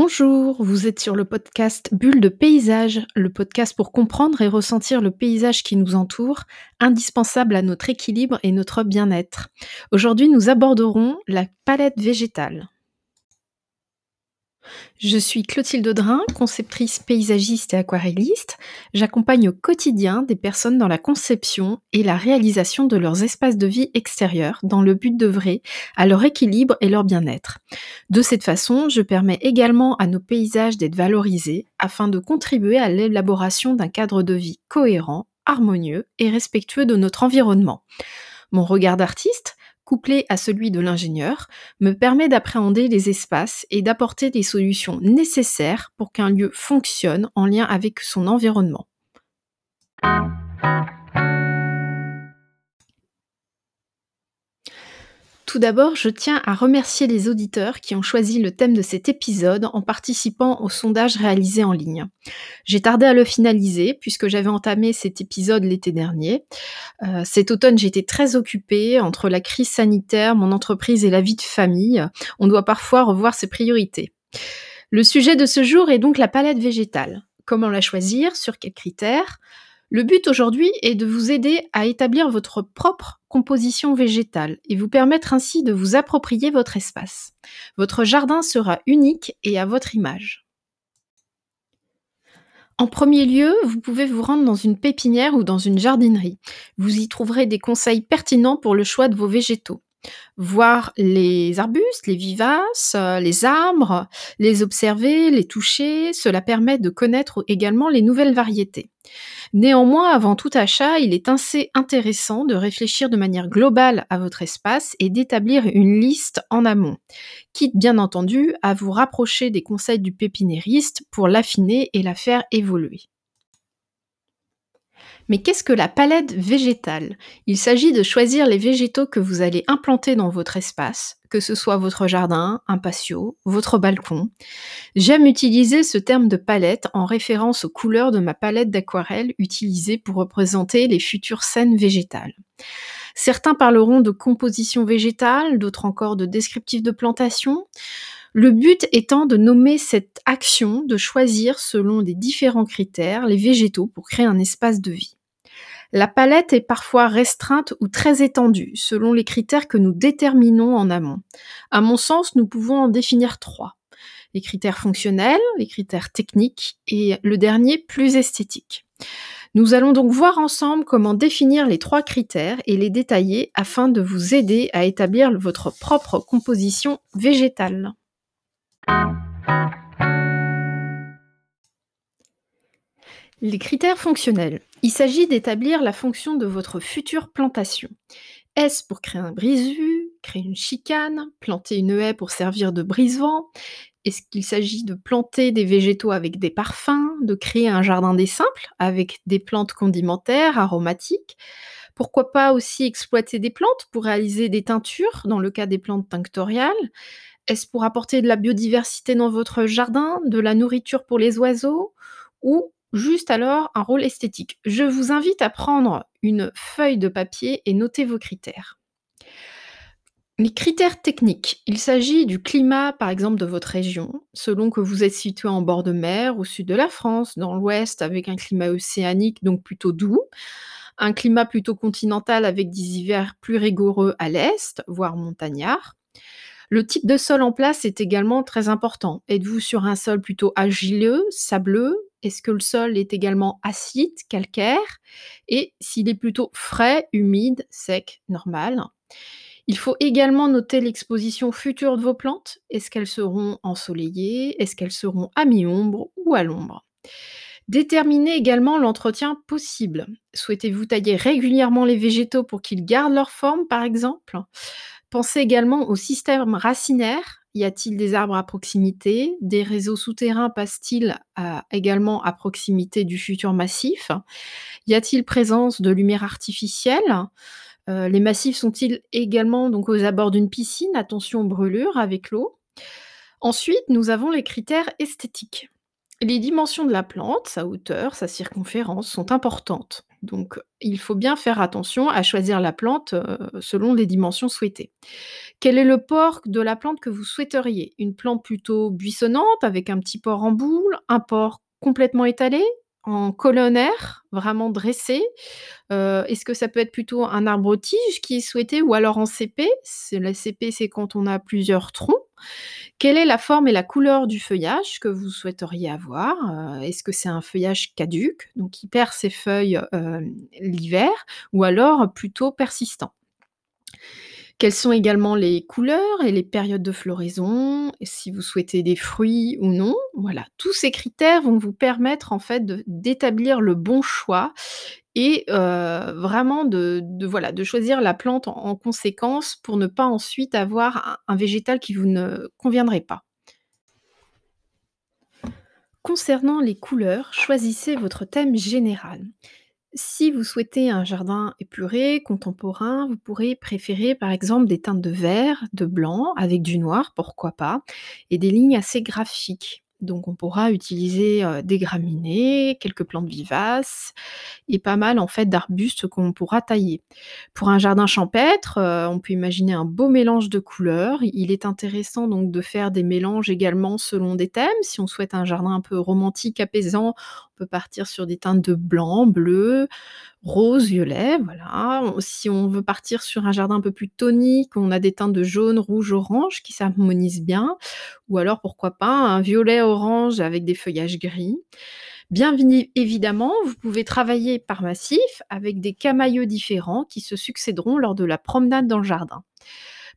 Bonjour, vous êtes sur le podcast Bulle de paysage, le podcast pour comprendre et ressentir le paysage qui nous entoure, indispensable à notre équilibre et notre bien-être. Aujourd'hui, nous aborderons la palette végétale. Je suis Clotilde Audrin, conceptrice paysagiste et aquarelliste. J'accompagne au quotidien des personnes dans la conception et la réalisation de leurs espaces de vie extérieurs dans le but d'œuvrer à leur équilibre et leur bien-être. De cette façon, je permets également à nos paysages d'être valorisés afin de contribuer à l'élaboration d'un cadre de vie cohérent, harmonieux et respectueux de notre environnement. Mon regard d'artiste, couplé à celui de l'ingénieur, me permet d'appréhender les espaces et d'apporter des solutions nécessaires pour qu'un lieu fonctionne en lien avec son environnement. Tout d'abord, je tiens à remercier les auditeurs qui ont choisi le thème de cet épisode en participant au sondage réalisé en ligne. J'ai tardé à le finaliser puisque j'avais entamé cet épisode l'été dernier. Euh, cet automne, j'étais très occupée entre la crise sanitaire, mon entreprise et la vie de famille. On doit parfois revoir ses priorités. Le sujet de ce jour est donc la palette végétale. Comment la choisir? Sur quels critères? Le but aujourd'hui est de vous aider à établir votre propre composition végétale et vous permettre ainsi de vous approprier votre espace. Votre jardin sera unique et à votre image. En premier lieu, vous pouvez vous rendre dans une pépinière ou dans une jardinerie. Vous y trouverez des conseils pertinents pour le choix de vos végétaux. Voir les arbustes, les vivaces, euh, les arbres, les observer, les toucher, cela permet de connaître également les nouvelles variétés. Néanmoins, avant tout achat, il est assez intéressant de réfléchir de manière globale à votre espace et d'établir une liste en amont, quitte bien entendu à vous rapprocher des conseils du pépinériste pour l'affiner et la faire évoluer. Mais qu'est-ce que la palette végétale? Il s'agit de choisir les végétaux que vous allez implanter dans votre espace, que ce soit votre jardin, un patio, votre balcon. J'aime utiliser ce terme de palette en référence aux couleurs de ma palette d'aquarelle utilisée pour représenter les futures scènes végétales. Certains parleront de composition végétale, d'autres encore de descriptif de plantation. Le but étant de nommer cette action, de choisir selon des différents critères les végétaux pour créer un espace de vie. La palette est parfois restreinte ou très étendue, selon les critères que nous déterminons en amont. À mon sens, nous pouvons en définir trois. Les critères fonctionnels, les critères techniques et le dernier plus esthétique. Nous allons donc voir ensemble comment définir les trois critères et les détailler afin de vous aider à établir votre propre composition végétale. Les critères fonctionnels. Il s'agit d'établir la fonction de votre future plantation. Est-ce pour créer un brise-vue, créer une chicane, planter une haie pour servir de brise-vent Est-ce qu'il s'agit de planter des végétaux avec des parfums, de créer un jardin des simples avec des plantes condimentaires, aromatiques? Pourquoi pas aussi exploiter des plantes pour réaliser des teintures dans le cas des plantes tinctoriales? Est-ce pour apporter de la biodiversité dans votre jardin, de la nourriture pour les oiseaux ou Juste alors un rôle esthétique. Je vous invite à prendre une feuille de papier et noter vos critères. Les critères techniques. Il s'agit du climat, par exemple, de votre région, selon que vous êtes situé en bord de mer, au sud de la France, dans l'ouest, avec un climat océanique, donc plutôt doux, un climat plutôt continental avec des hivers plus rigoureux à l'est, voire montagnards. Le type de sol en place est également très important. Êtes-vous sur un sol plutôt agileux, sableux, est-ce que le sol est également acide, calcaire? Et s'il est plutôt frais, humide, sec, normal? Il faut également noter l'exposition future de vos plantes. Est-ce qu'elles seront ensoleillées? Est-ce qu'elles seront à mi-ombre ou à l'ombre? Déterminez également l'entretien possible. Souhaitez-vous tailler régulièrement les végétaux pour qu'ils gardent leur forme, par exemple? Pensez également au système racinaire y a-t-il des arbres à proximité? Des réseaux souterrains passent-ils également à proximité du futur massif? Y a-t-il présence de lumière artificielle? Euh, Les massifs sont-ils également donc aux abords d'une piscine? Attention aux brûlures avec l'eau. Ensuite, nous avons les critères esthétiques. Les dimensions de la plante, sa hauteur, sa circonférence sont importantes. Donc, il faut bien faire attention à choisir la plante, heu, selon les dimensions souhaitées. Quel est le port de la plante que vous souhaiteriez? Une plante plutôt buissonnante avec un petit port en boule, un port complètement étalé, en colonnaire, vraiment dressé? Heu, est-ce que ça peut être plutôt un arbre-tige qui est souhaité ou alors en? C'est la cépé, c'est quand on a plusieurs troncs. Quelle est la forme et la couleur du feuillage que vous souhaiteriez avoir? Heu, est-ce que c'est un feuillage caduc, donc qui perd ses feuilles, hem, l'hiver ou alors plutôt persistant? Quelles sont également les couleurs et les périodes de floraison? Si vous souhaitez des fruits ou non? Voilà, tous ces critères vont vous permettre en fait d'établir le bon choix et vraiment de voilà, de choisir la plante en en conséquence pour ne pas ensuite avoir un un végétal qui vous ne conviendrait pas. Concernant les couleurs, choisissez votre thème général. Si vous souhaitez un jardin épuré, contemporain, vous pourrez préférer par exemple des teintes de vert, de blanc avec du noir, pourquoi pas, et des lignes assez graphiques. Donc on pourra utiliser, heu, des graminées, quelques plantes vivaces et pas mal en fait d'arbustes qu'on pourra tailler. Pour un jardin champêtre, heu, on peut imaginer un beau mélange de couleurs. Il est intéressant donc de faire des mélanges également selon des thèmes. Si on souhaite un jardin un peu romantique, apaisant, peut partir sur des teintes de blanc, bleu, rose, violet, voilà. Si on veut partir sur un jardin un peu plus tonique, on a des teintes de jaune, rouge, orange qui s'harmonisent bien ou alors pourquoi pas un violet orange avec des feuillages gris. Bien évidemment, vous pouvez travailler par massif avec des camaïeux différents qui se succéderont lors de la promenade dans le jardin.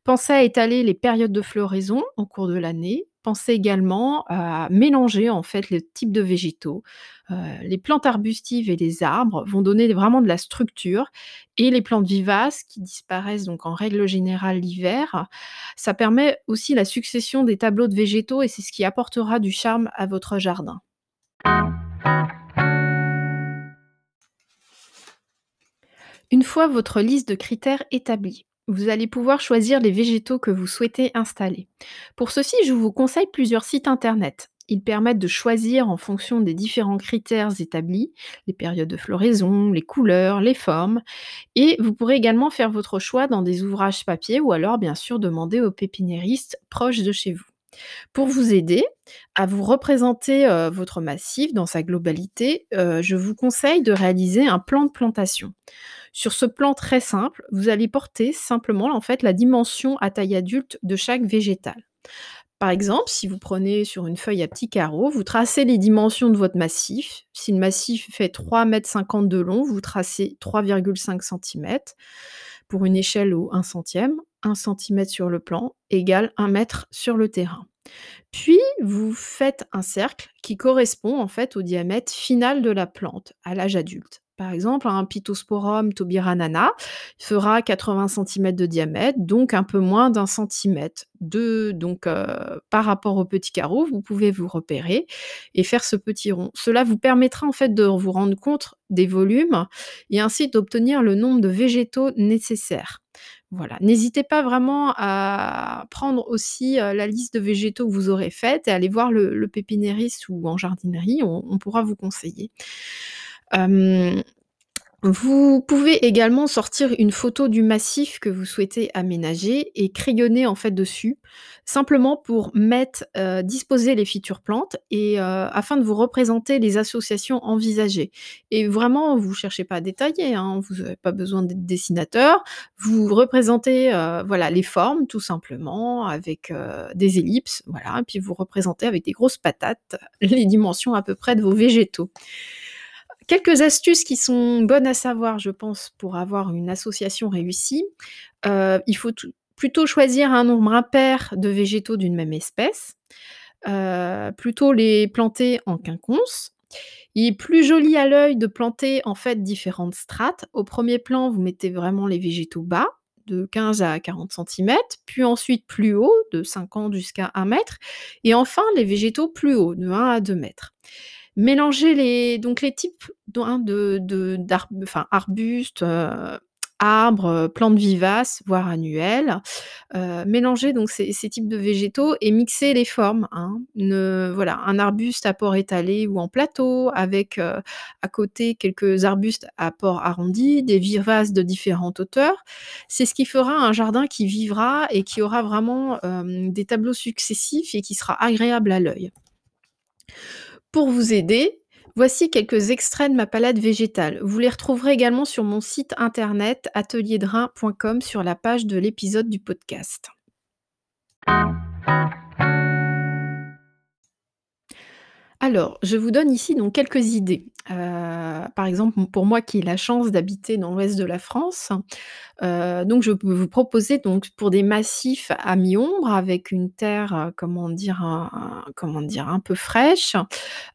Pensez à étaler les périodes de floraison au cours de l'année. Pensez également à mélanger en fait le type de végétaux. Heu, les plantes arbustives et les arbres vont donner vraiment de la structure et les plantes vivaces qui disparaissent donc en règle générale l'hiver, ça permet aussi la succession des tableaux de végétaux et c'est ce qui apportera du charme à votre jardin. Une fois votre liste de critères établie, vous allez pouvoir choisir les végétaux que vous souhaitez installer. Pour ceci, je vous conseille plusieurs sites internet. Ils permettent de choisir en fonction des différents critères établis, les périodes de floraison, les couleurs, les formes, et vous pourrez également faire votre choix dans des ouvrages papier ou alors bien sûr demander aux pépiniéristes proches de chez vous. Pour vous aider à vous représenter, heu, votre massif dans sa globalité, heu, je vous conseille de réaliser un plan de plantation. Sur ce plan très simple, vous allez porter simplement en fait la dimension à taille adulte de chaque végétal. Par exemple, si vous prenez sur une feuille à petits carreaux, vous tracez les dimensions de votre massif. Si le massif fait 3,50 m de long, vous tracez 3,5 centimètres pour une échelle au 1 centième. 1 centimètre sur le plan égale 1 mètre sur le terrain. Puis vous faites un cercle qui correspond en fait au diamètre final de la plante à l'âge adulte. Par exemple, un Pittosporum tobiranana fera 80 centimètres de diamètre, donc un peu moins d'un centimètre. De donc heu, par rapport au petit carreau, vous pouvez vous repérer et faire ce petit rond. Cela vous permettra en fait de vous rendre compte des volumes et ainsi d'obtenir le nombre de végétaux nécessaires. Voilà, n'hésitez pas vraiment à prendre aussi, la liste de végétaux que vous aurez faite et aller voir le le pépiniériste ou en jardinerie, on pourra vous conseiller. Vous pouvez également sortir une photo du massif que vous souhaitez aménager et crayonner en fait dessus, simplement pour mettre, heu, disposer les futures plantes et heu, afin de vous représenter les associations envisagées. Et vraiment, vous cherchez pas à détailler, hein, vous avez pas besoin d'être dessinateur. Vous représentez, heu, voilà, les formes tout simplement avec, des ellipses, voilà, et puis vous représentez avec des grosses patates les dimensions à peu près de vos végétaux. Quelques astuces qui sont bonnes à savoir, je pense, pour avoir une association réussie. Heu, il faut plutôt choisir un nombre impair de végétaux d'une même espèce, heu, plutôt les planter en quinconce. Il est plus joli à l'œil de planter, en fait, différentes strates. Au premier plan, vous mettez vraiment les végétaux bas, de 15 à 40 centimètres, puis ensuite plus haut, de 50 jusqu'à 1 mètre, et enfin les végétaux plus hauts, de 1 à 2 mètres. Mélanger les donc les types hein, de arbustes, heu, arbres, heu, plantes vivaces, voire annuelles. Heu, mélanger donc ces types de végétaux et mixer les formes, hein. Voilà, un arbuste à port étalé ou en plateau avec, à côté quelques arbustes à port arrondi, des vivaces de différentes hauteurs. C'est ce qui fera un jardin qui vivra et qui aura vraiment, des tableaux successifs et qui sera agréable à l'œil. Pour vous aider, voici quelques extraits de ma palette végétale. Vous les retrouverez également sur mon site internet atelierderhin.com sur la page de l'épisode du podcast. Alors, je vous donne ici donc quelques idées. Heu, par exemple, pour moi qui ai la chance d'habiter dans l'ouest de la France, heu, donc je peux vous proposer donc pour des massifs à mi-ombre avec une terre, heu, comment dire? Un comment dire? Un peu fraîche,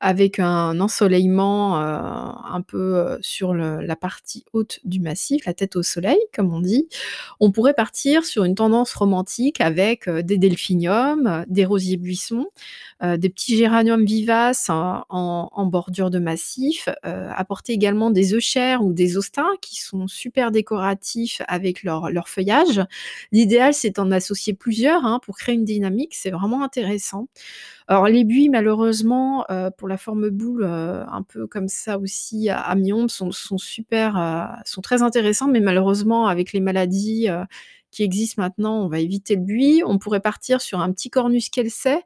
avec un ensoleillement, un peu, sur la partie haute du massif, la tête au soleil comme on dit. On pourrait partir sur une tendance romantique avec, des delphiniums, des rosiers buissons, des petits géraniums vivaces en bordure de massif, heu, apporter également des euchères ou des hostas qui sont super décoratifs avec leur leur feuillage. L'idéal, c'est d'en associer plusieurs, hein, pour créer une dynamique, c'est vraiment intéressant. Alors les buis malheureusement, heu, pour la forme boule, heu, un peu comme ça aussi à à mi-ombre sont sont super, sont très intéressants, mais malheureusement avec les maladies, qui existent maintenant, on va éviter le buis. On pourrait partir sur un petit Cornus Kelsay,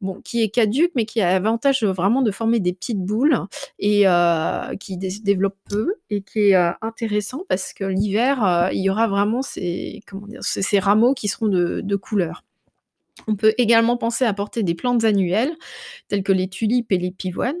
bon, qui est caduc, mais qui a l'avantage, heu, vraiment de former des petites boules et heu, qui se développe peu et qui est, heu, intéressant parce que l'hiver, il y aura vraiment ces comment dire? Ces rameaux qui seront de de couleur. On peut également penser à apporter des plantes annuelles, telles que les tulipes et les pivoines.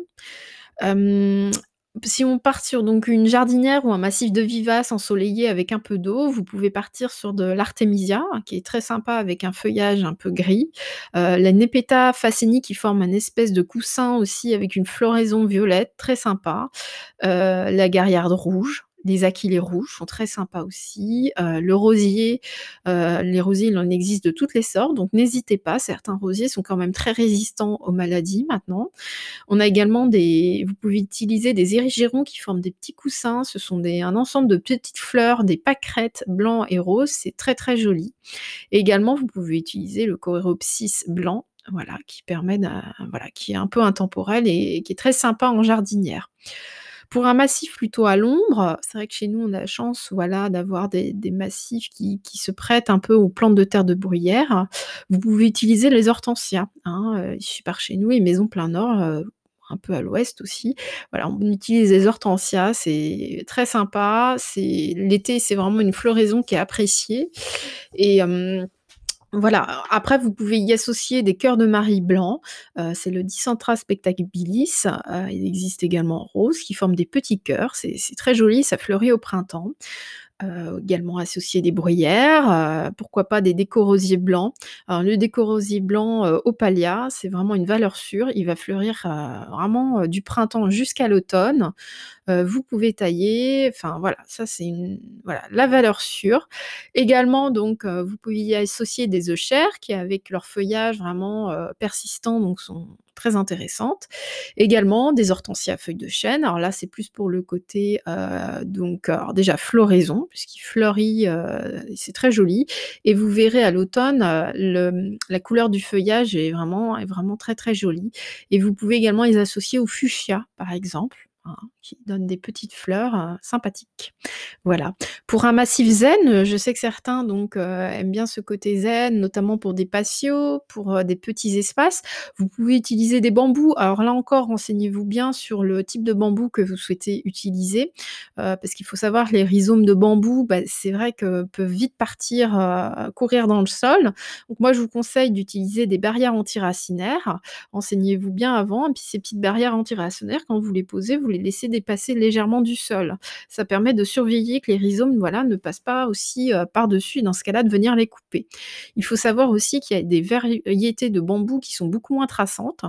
Si on part sur donc une jardinière ou un massif de vivaces ensoleillé avec un peu d'eau, vous pouvez partir sur de l'artémisia, qui est très sympa avec un feuillage un peu gris. Heu, la Nepeta phacénie qui forme un espèce de coussin aussi avec une floraison violette, très sympa. Heu, la gaillarde rouge, les achillées rouges sont très sympas aussi. Heu, le rosier, heu, les rosiers, il en existe de toutes les sortes, donc n'hésitez pas, certains rosiers sont quand même très résistants aux maladies maintenant. On a également des vous pouvez utiliser des érigérons qui forment des petits coussins, ce sont des un ensemble de petites fleurs, des pâquerettes blancs et roses, c'est très, très joli. Également, vous pouvez utiliser le Coréopsis blanc, voilà, qui permet voilà, qui est un peu intemporel et qui est très sympa en jardinière. Pour un massif plutôt à l'ombre, c'est vrai que chez nous, on a la chance, voilà, d'avoir des massifs qui se prêtent un peu aux plantes de terre de bruyère. Vous pouvez utiliser les hortensias, hein, il suffit par chez nous et maison plein nord, heu, un peu à l'ouest aussi. Voilà, on utilise les hortensias, c'est très sympa, c'est l'été, c'est vraiment une floraison qui est appréciée et hem, voilà, après vous pouvez y associer des cœurs de Marie blancs, heu, c'est le Dicentra spectabilis, heu, il existe également en rose qui forment des petits cœurs, c'est très joli, ça fleurit au printemps. Heu, également associer des bruyères, heu, pourquoi pas des déco-rosiers blancs. Alors le déco-rosier blanc, heu, Ophalia, c'est vraiment une valeur sûre, il va fleurir, heu, vraiment, heu, du printemps jusqu'à l'automne. Heu, vous pouvez tailler, enfin voilà, ça c'est une voilà, la valeur sûre. Également donc, vous pouvez y associer des euchères qui avec leur feuillage vraiment, persistant donc sont très intéressantes. Également des hortensias à feuilles de chêne, alors là, c'est plus pour le côté, heu, donc déjà floraison puisqu'il fleurit, et c'est très joli. Et vous verrez à l'automne, mmh, la couleur du feuillage est vraiment est vraiment très, très jolie. Et vous pouvez également les associer aux fuchsias, par exemple, hein, qui donnent des petites fleurs, heu, sympathiques. Voilà. Pour un massif zen, heu, je sais que certains donc, heu, aiment bien ce côté zen, notamment pour des patios, pour, des petits espaces. Vous pouvez utiliser des bambous. Alors là encore, renseignez-vous bien sur le type de bambou que vous souhaitez utiliser, parce qu'il faut savoir les rhizomes de bambou, bah, c'est vrai que peuvent vite partir, courir dans le sol. Donc moi, je vous conseille d'utiliser des barrières antiracinaires. Renseignez-vous bien avant et puis ces petites barrières antiracinaires, quand vous les posez, vous les laissez dépasser légèrement du sol. Ça permet de surveiller que les rhizomes, voilà, ne passent pas aussi, heu, par-dessus dans ce cas-là, de venir les couper. Il faut savoir aussi qu'il y a des variétés de bambous qui sont beaucoup moins traçantes.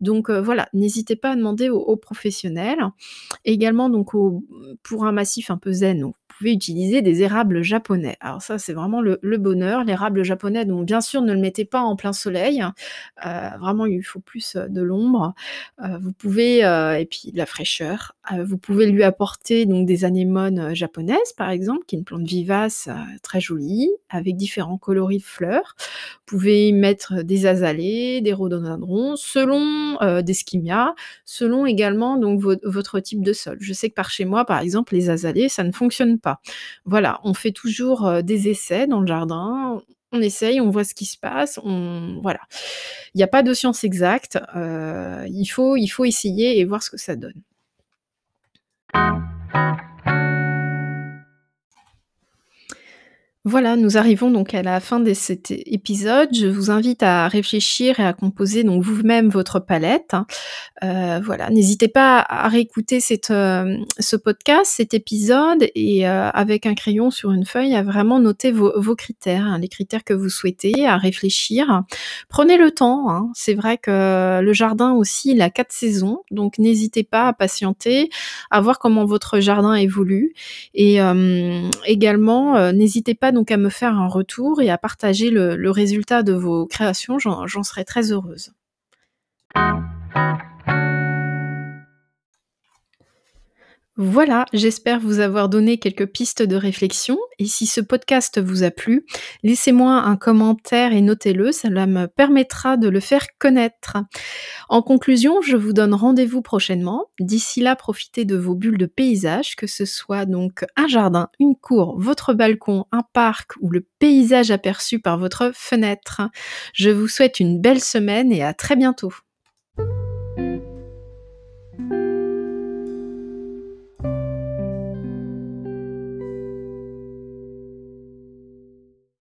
Donc, heu, voilà, n'hésitez pas à demander aux professionnels. Également donc pour un massif un peu zen, pouvez utiliser des érables japonais. Alors ça, c'est vraiment le le bonheur. L'érable japonais, donc bien sûr, ne le mettez pas en plein soleil, heu, vraiment il faut plus, heu, de l'ombre. Heu, vous pouvez, et puis de la fraîcheur. Heu, vous pouvez lui apporter donc des anémones, japonaises, par exemple, qui est une plante vivace, très jolie, avec différents coloris de fleurs. Vous pouvez y mettre des azalées, des rhododendrons, selon, des skimmias, selon également donc vo votre type de sol. Je sais que par chez moi, par exemple, les azalées, ça ne fonctionne pas. Voilà, on fait toujours, des essais dans le jardin, on essaye, on voit ce qui se passe, on voilà. Il y a pas de science exacte, il faut il faut essayer et voir ce que ça donne. Voilà, nous arrivons donc à la fin de cet épisode. Je vous invite à réfléchir et à composer donc vous-même votre palette, hein. Heu, voilà, n'hésitez pas à réécouter hem, ce podcast, cet épisode et heu, avec un crayon sur une feuille, à vraiment noter vos critères, hein, les critères que vous souhaitez, à réfléchir. Prenez le temps, hein, c'est vrai que le jardin aussi, il a 4 saisons, donc n'hésitez pas à patienter, à voir comment votre jardin évolue et également, n'hésitez pas à me faire un retour et à partager le le résultat de vos créations, j'en serais très heureuse. Voilà, j'espère vous avoir donné quelques pistes de réflexion et si ce podcast vous a plu, laissez-moi un commentaire et notez-le, cela me permettra de le faire connaître. En conclusion, je vous donne rendez-vous prochainement. D'ici là, profitez de vos bulles de paysage, que ce soit donc un jardin, une cour, votre balcon, un parc ou le paysage aperçu par votre fenêtre. Je vous souhaite une belle semaine et à très bientôt.